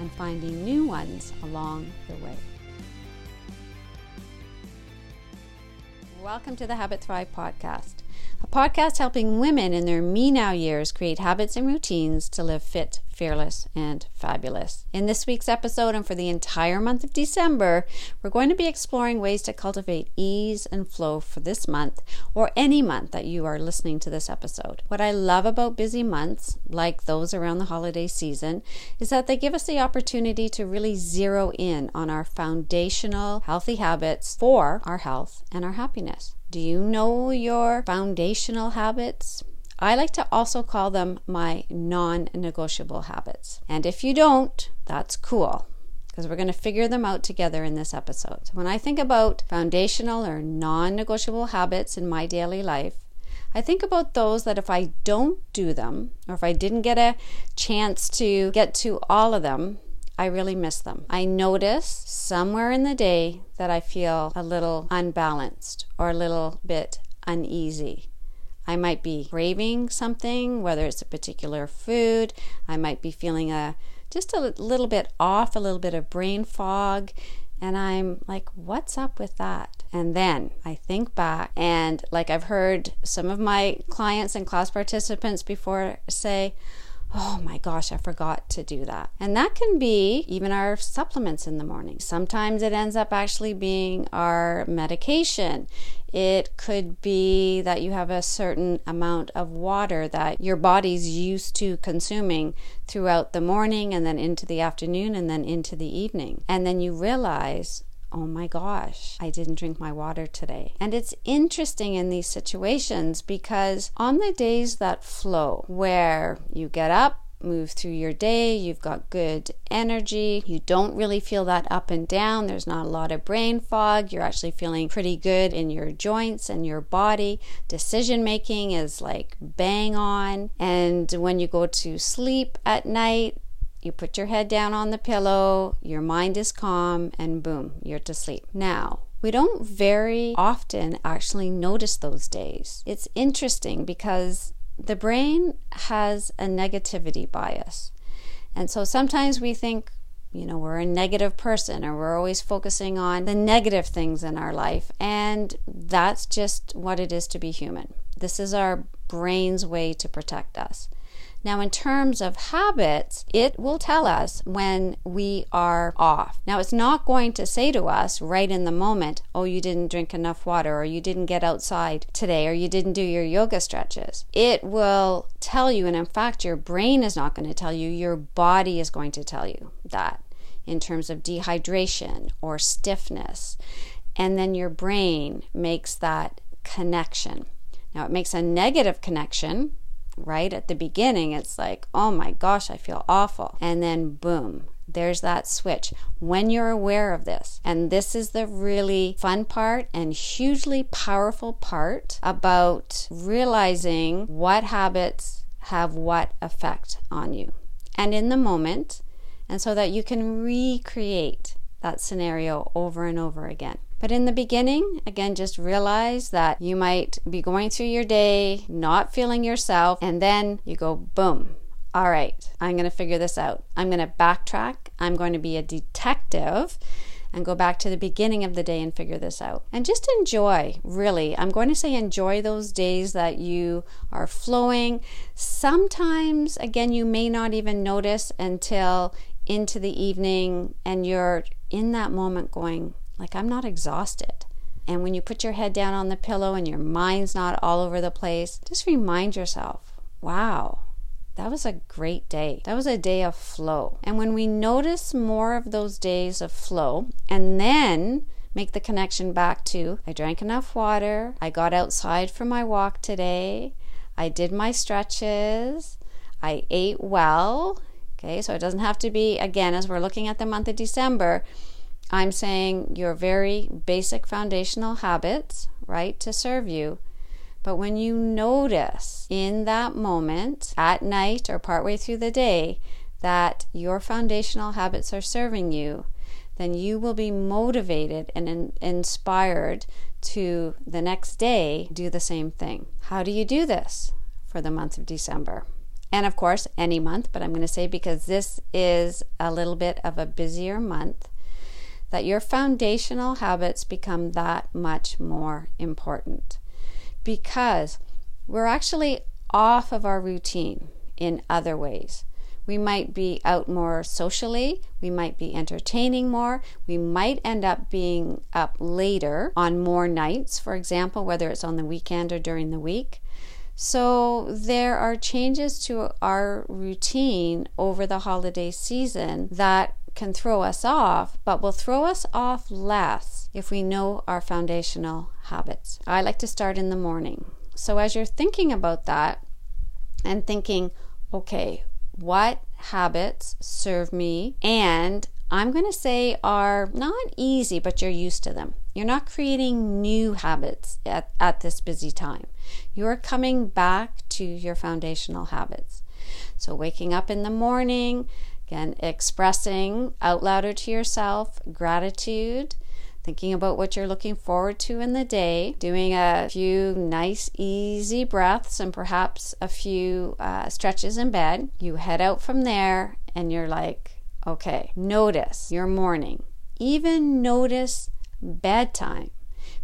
and finding new ones along the way. Welcome to the Habit Thrive podcast, a podcast helping women in their me now years create habits and routines to live fit, fearless, and fabulous. In this week's episode, and for the entire month of December, we're going to be exploring ways to cultivate ease and flow for this month or any month that you are listening to this episode. What I love about busy months, like those around the holiday season, is that they give us the opportunity to really zero in on our foundational healthy habits for our health and our happiness. Do you know your foundational habits? I like to also call them my non negotiable habits. And if you don't, that's cool because we're going to figure them out together in this episode. So when I think about foundational or non negotiable habits in my daily life, I think about those that if I don't do them, or if I didn't get a chance to get to all of them, I really miss them. I notice somewhere in the day that I feel a little unbalanced or a little bit uneasy. I might be craving something, whether it's a particular food. I might be feeling a just a little bit off, a little bit of brain fog. And I'm like, what's up with that? And then I think back, and like I've heard some of my clients and class participants before say, oh my gosh, I forgot to do that. And that can be even our supplements in the morning. Sometimes it ends up actually being our medication. It could be that you have a certain amount of water that your body's used to consuming throughout the morning and then into the afternoon and then into the evening. And then you realize, oh my gosh, I didn't drink my water today. And it's interesting in these situations because on the days that flow, where you get up, move through your day, you've got good energy, you don't really feel that up and down, there's not a lot of brain fog, you're actually feeling pretty good in your joints and your body. Decision making is like bang on. And when you go to sleep at night, you put your head down on the pillow, your mind is calm, and boom, you're to sleep. Now, we don't very often actually notice those days. It's interesting because the brain has a negativity bias. And so sometimes we think, you know, we're a negative person or we're always focusing on the negative things in our life. And that's just what it is to be human. This is our brain's way to protect us. Now, in terms of habits, it will tell us when we are off. Now, it's not going to say to us right in the moment, oh, you didn't drink enough water, or you didn't get outside today, or you didn't do your yoga stretches. It will tell you, and in fact, your brain is not going to tell you, your body is going to tell you that in terms of dehydration or stiffness. And then your brain makes that connection. Now, it makes a negative connection right at the beginning, it's like, oh my gosh, I feel awful. And then boom, there's that switch when you're aware of this. And this is the really fun part and hugely powerful part about realizing what habits have what effect on you and in the moment, and so that you can recreate that scenario over and over again. But in the beginning, again, just realize that you might be going through your day, not feeling yourself, and then you go, boom. All right, I'm going to figure this out. I'm going to backtrack. I'm going to be a detective and go back to the beginning of the day and figure this out. And just enjoy, really. I'm going to say enjoy those days that you are flowing. Sometimes, again, you may not even notice until into the evening and you're in that moment going, like, I'm not exhausted. And when you put your head down on the pillow and your mind's not all over the place, just remind yourself, wow, that was a great day. That was a day of flow. And when we notice more of those days of flow and then make the connection back to I drank enough water, I got outside for my walk today, I did my stretches, I ate well. Okay, so it doesn't have to be, again, as we're looking at the month of December, I'm saying your very basic foundational habits, right, to serve you. But when you notice in that moment, at night or partway through the day, that your foundational habits are serving you, then you will be motivated and in- inspired to the next day do the same thing. How do you do this for the month of December? And of course, any month, but I'm going to say because this is a little bit of a busier month, that your foundational habits become that much more important because we're actually off of our routine in other ways. We might be out more socially. We might be entertaining more. We might end up being up later on more nights, for example, whether it's on the weekend or during the week. So there are changes to our routine over the holiday season that can throw us off, but will throw us off less if we know our foundational habits. I like to start in the morning. So as you're thinking about that and thinking, okay, what habits serve me and I'm going to say are not easy, but you're used to them. You're not creating new habits at, at this busy time. You're coming back to your foundational habits. So, waking up in the morning, again, expressing out louder to yourself gratitude, thinking about what you're looking forward to in the day, doing a few nice, easy breaths, and perhaps a few uh, stretches in bed. You head out from there and you're like, okay, notice your morning. Even notice bedtime.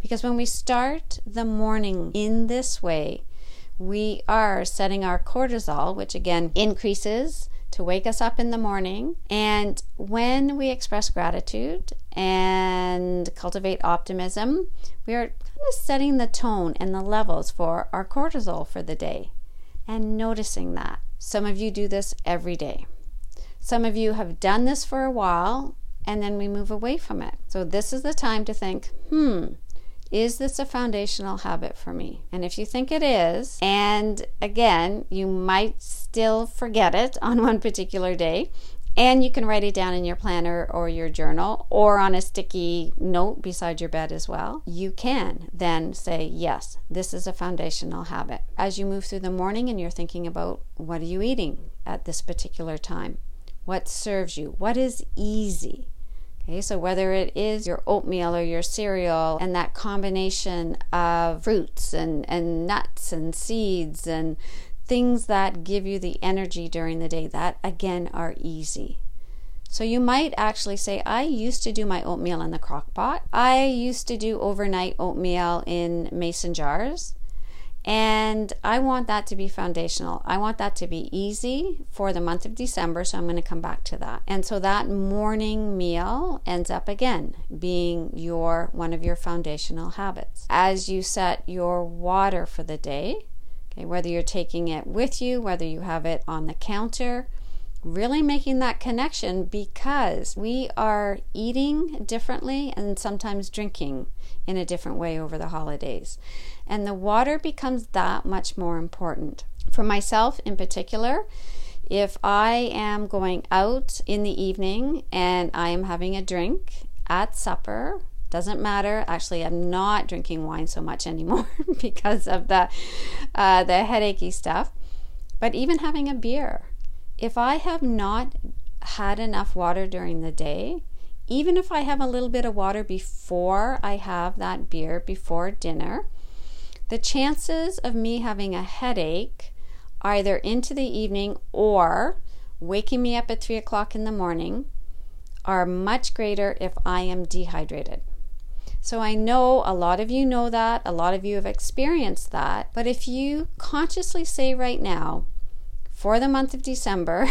Because when we start the morning in this way, we are setting our cortisol, which again increases to wake us up in the morning. And when we express gratitude and cultivate optimism, we are kind of setting the tone and the levels for our cortisol for the day and noticing that. Some of you do this every day. Some of you have done this for a while and then we move away from it. So, this is the time to think, hmm, is this a foundational habit for me? And if you think it is, and again, you might still forget it on one particular day, and you can write it down in your planner or your journal or on a sticky note beside your bed as well. You can then say, Yes, this is a foundational habit. As you move through the morning and you're thinking about what are you eating at this particular time? What serves you? What is easy? Okay, so whether it is your oatmeal or your cereal and that combination of fruits and, and nuts and seeds and things that give you the energy during the day, that again are easy. So you might actually say, I used to do my oatmeal in the crock pot. I used to do overnight oatmeal in mason jars. And I want that to be foundational. I want that to be easy for the month of December. So I'm going to come back to that. And so that morning meal ends up again being your one of your foundational habits. As you set your water for the day, okay, whether you're taking it with you, whether you have it on the counter, really making that connection because we are eating differently and sometimes drinking in a different way over the holidays. And the water becomes that much more important. For myself in particular, if I am going out in the evening and I am having a drink at supper, doesn't matter. Actually, I'm not drinking wine so much anymore because of the uh, the headachy stuff. But even having a beer, if I have not had enough water during the day, even if I have a little bit of water before I have that beer before dinner, the chances of me having a headache either into the evening or waking me up at three o'clock in the morning are much greater if I am dehydrated. So I know a lot of you know that, a lot of you have experienced that, but if you consciously say right now, for the month of December,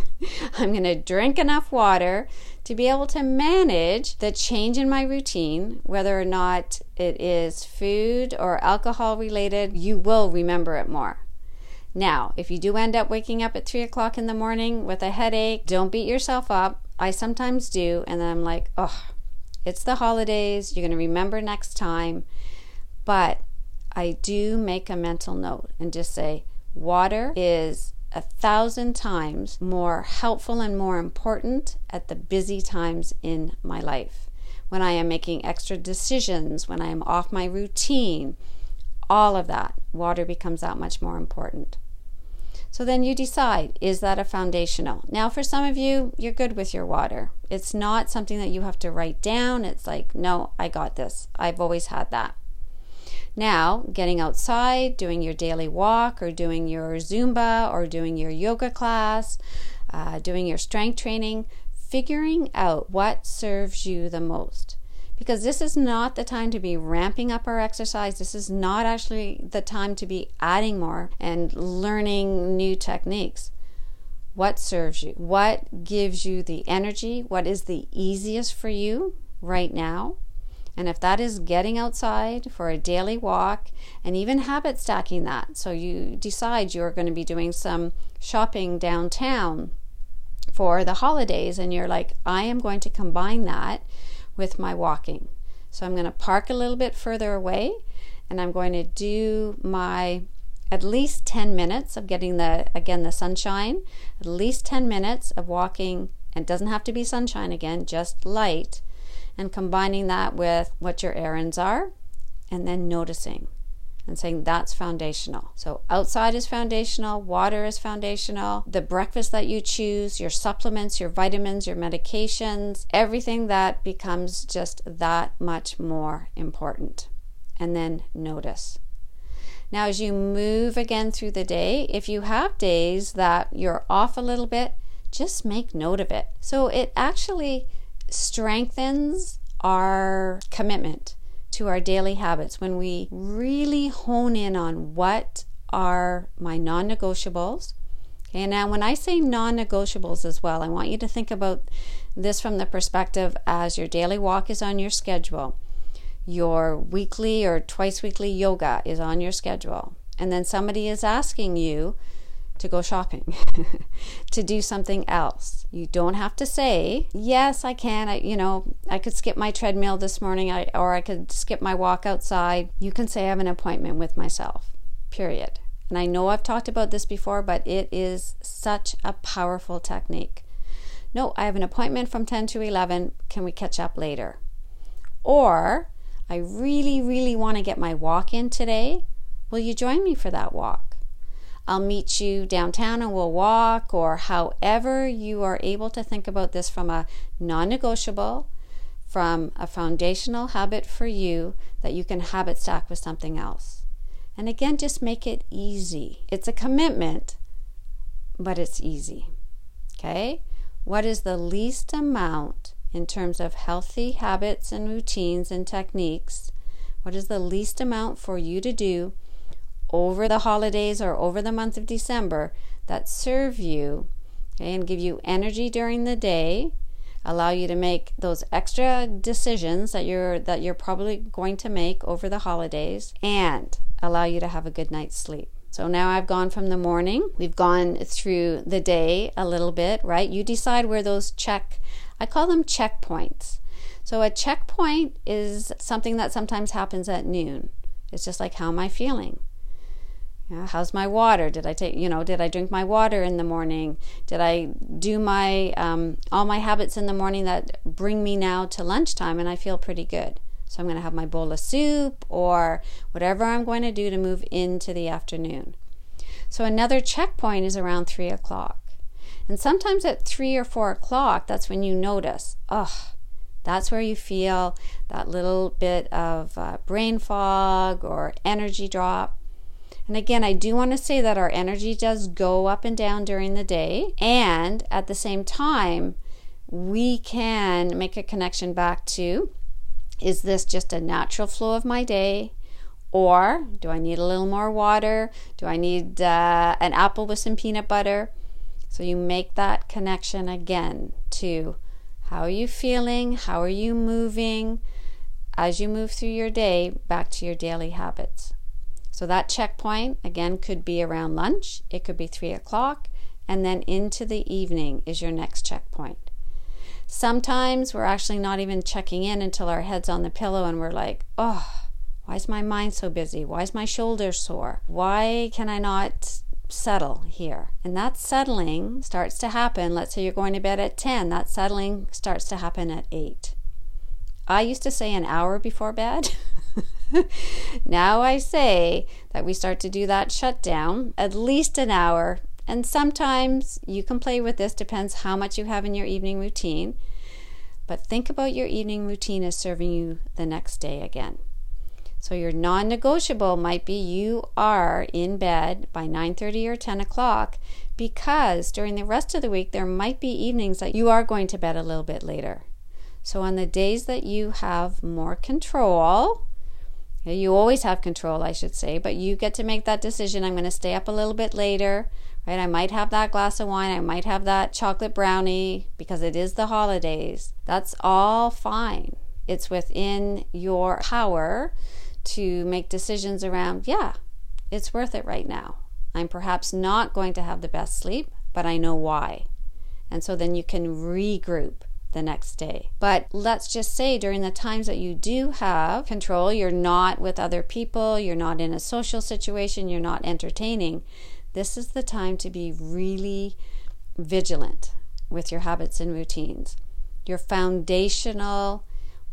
I'm going to drink enough water to be able to manage the change in my routine, whether or not it is food or alcohol related, you will remember it more. Now, if you do end up waking up at three o'clock in the morning with a headache, don't beat yourself up. I sometimes do, and then I'm like, oh, it's the holidays. You're going to remember next time. But I do make a mental note and just say, water is a thousand times more helpful and more important at the busy times in my life. when I am making extra decisions, when I am off my routine, all of that, water becomes that much more important. So then you decide is that a foundational? Now, for some of you, you're good with your water. It's not something that you have to write down. It's like, no, I got this. I've always had that. Now, getting outside, doing your daily walk, or doing your Zumba, or doing your yoga class, uh, doing your strength training, figuring out what serves you the most because this is not the time to be ramping up our exercise. This is not actually the time to be adding more and learning new techniques. What serves you? What gives you the energy? What is the easiest for you right now? And if that is getting outside for a daily walk and even habit stacking that, so you decide you're going to be doing some shopping downtown for the holidays and you're like, I am going to combine that with my walking. So I'm going to park a little bit further away and I'm going to do my at least 10 minutes of getting the again the sunshine, at least 10 minutes of walking and doesn't have to be sunshine again, just light and combining that with what your errands are and then noticing and saying that's foundational. So, outside is foundational, water is foundational, the breakfast that you choose, your supplements, your vitamins, your medications, everything that becomes just that much more important. And then notice. Now, as you move again through the day, if you have days that you're off a little bit, just make note of it. So, it actually strengthens our commitment to our daily habits, when we really hone in on what are my non negotiables. Okay, now when I say non negotiables as well, I want you to think about this from the perspective as your daily walk is on your schedule, your weekly or twice weekly yoga is on your schedule, and then somebody is asking you, to go shopping, to do something else. You don't have to say, yes, I can. I, you know, I could skip my treadmill this morning I, or I could skip my walk outside. You can say I have an appointment with myself, period. And I know I've talked about this before, but it is such a powerful technique. No, I have an appointment from 10 to 11. Can we catch up later? Or I really, really want to get my walk in today. Will you join me for that walk? I'll meet you downtown and we'll walk, or however you are able to think about this from a non negotiable, from a foundational habit for you that you can habit stack with something else. And again, just make it easy. It's a commitment, but it's easy. Okay? What is the least amount in terms of healthy habits and routines and techniques? What is the least amount for you to do over the holidays or over the month of December that serve you okay, and give you energy during the day, allow you to make those extra decisions that you're that you're probably going to make over the holidays and allow you to have a good night's sleep. So now I've gone from the morning, we've gone through the day a little bit, right? You decide where those check I call them checkpoints. So a checkpoint is something that sometimes happens at noon. It's just like how am I feeling? Yeah, how's my water? Did I take, you know, did I drink my water in the morning? Did I do my, um, all my habits in the morning that bring me now to lunchtime and I feel pretty good? So I'm going to have my bowl of soup or whatever I'm going to do to move into the afternoon. So another checkpoint is around three o'clock. And sometimes at three or four o'clock, that's when you notice, oh, that's where you feel that little bit of uh, brain fog or energy drop. And again, I do want to say that our energy does go up and down during the day. And at the same time, we can make a connection back to is this just a natural flow of my day? Or do I need a little more water? Do I need uh, an apple with some peanut butter? So you make that connection again to how are you feeling? How are you moving as you move through your day back to your daily habits? So that checkpoint again could be around lunch, it could be three o'clock, and then into the evening is your next checkpoint. Sometimes we're actually not even checking in until our head's on the pillow and we're like, oh, why is my mind so busy? Why is my shoulder sore? Why can I not settle here? And that settling starts to happen. Let's say you're going to bed at 10, that settling starts to happen at 8. I used to say an hour before bed. now I say that we start to do that shutdown at least an hour. And sometimes you can play with this, depends how much you have in your evening routine. But think about your evening routine as serving you the next day again. So your non-negotiable might be you are in bed by 9:30 or 10 o'clock because during the rest of the week there might be evenings that you are going to bed a little bit later. So on the days that you have more control, you always have control, I should say, but you get to make that decision. I'm going to stay up a little bit later, right? I might have that glass of wine, I might have that chocolate brownie because it is the holidays. That's all fine. It's within your power to make decisions around, yeah, it's worth it right now. I'm perhaps not going to have the best sleep, but I know why. And so then you can regroup the next day. But let's just say during the times that you do have control, you're not with other people, you're not in a social situation, you're not entertaining, this is the time to be really vigilant with your habits and routines. Your foundational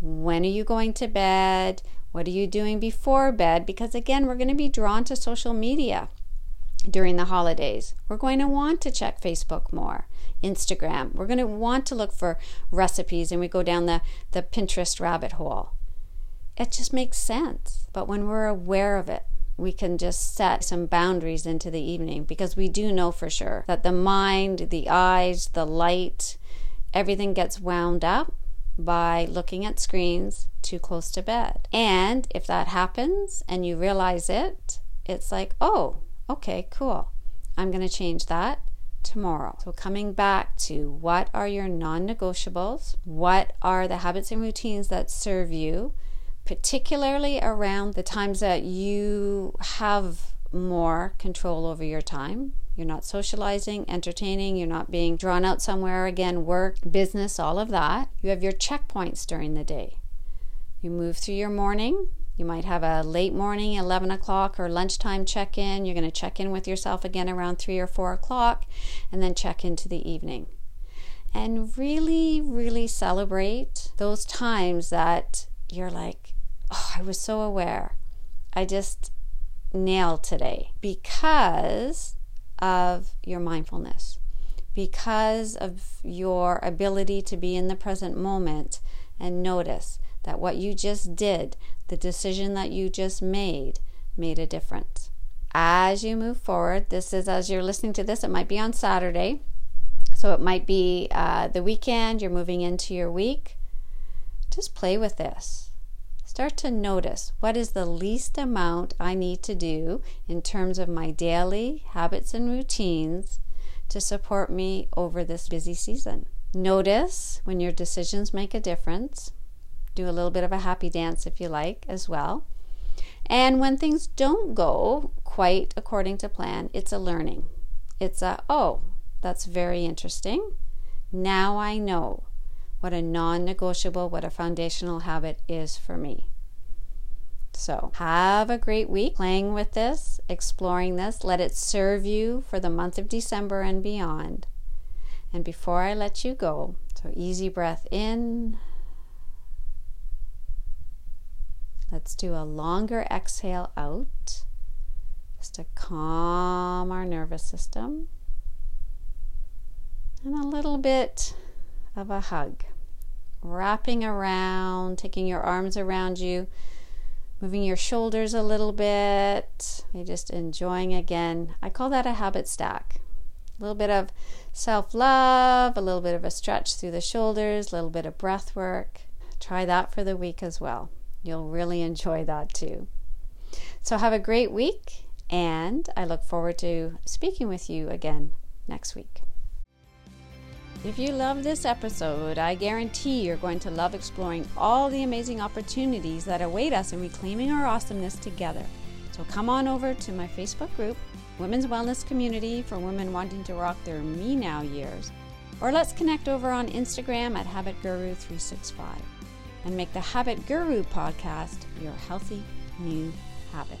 when are you going to bed? What are you doing before bed? Because again, we're going to be drawn to social media during the holidays. We're going to want to check Facebook more, Instagram. We're going to want to look for recipes and we go down the, the Pinterest rabbit hole. It just makes sense. But when we're aware of it, we can just set some boundaries into the evening because we do know for sure that the mind, the eyes, the light, everything gets wound up by looking at screens too close to bed. And if that happens and you realize it, it's like, oh, okay, cool. I'm going to change that tomorrow. So, coming back to what are your non negotiables? What are the habits and routines that serve you, particularly around the times that you have more control over your time, you're not socializing, entertaining, you're not being drawn out somewhere again, work, business, all of that. You have your checkpoints during the day. You move through your morning. You might have a late morning, 11 o'clock, or lunchtime check in. You're going to check in with yourself again around 3 or 4 o'clock, and then check into the evening. And really, really celebrate those times that you're like, oh, I was so aware. I just nailed today because of your mindfulness, because of your ability to be in the present moment and notice that what you just did, the decision that you just made, made a difference. As you move forward, this is as you're listening to this, it might be on Saturday. So it might be uh, the weekend, you're moving into your week. Just play with this. Start to notice what is the least amount I need to do in terms of my daily habits and routines to support me over this busy season. Notice when your decisions make a difference. Do a little bit of a happy dance if you like as well. And when things don't go quite according to plan, it's a learning. It's a, oh, that's very interesting. Now I know what a non negotiable, what a foundational habit is for me. So, have a great week playing with this, exploring this. Let it serve you for the month of December and beyond. And before I let you go, so easy breath in. Let's do a longer exhale out just to calm our nervous system. And a little bit of a hug wrapping around, taking your arms around you, moving your shoulders a little bit. You're just enjoying again. I call that a habit stack. A little bit of self love, a little bit of a stretch through the shoulders, a little bit of breath work. Try that for the week as well. You'll really enjoy that too. So, have a great week, and I look forward to speaking with you again next week. If you love this episode, I guarantee you're going to love exploring all the amazing opportunities that await us in reclaiming our awesomeness together. So come on over to my Facebook group, Women's Wellness Community for women wanting to rock their me now years, or let's connect over on Instagram at Habit Guru 365 and make the Habit Guru podcast your healthy new habit.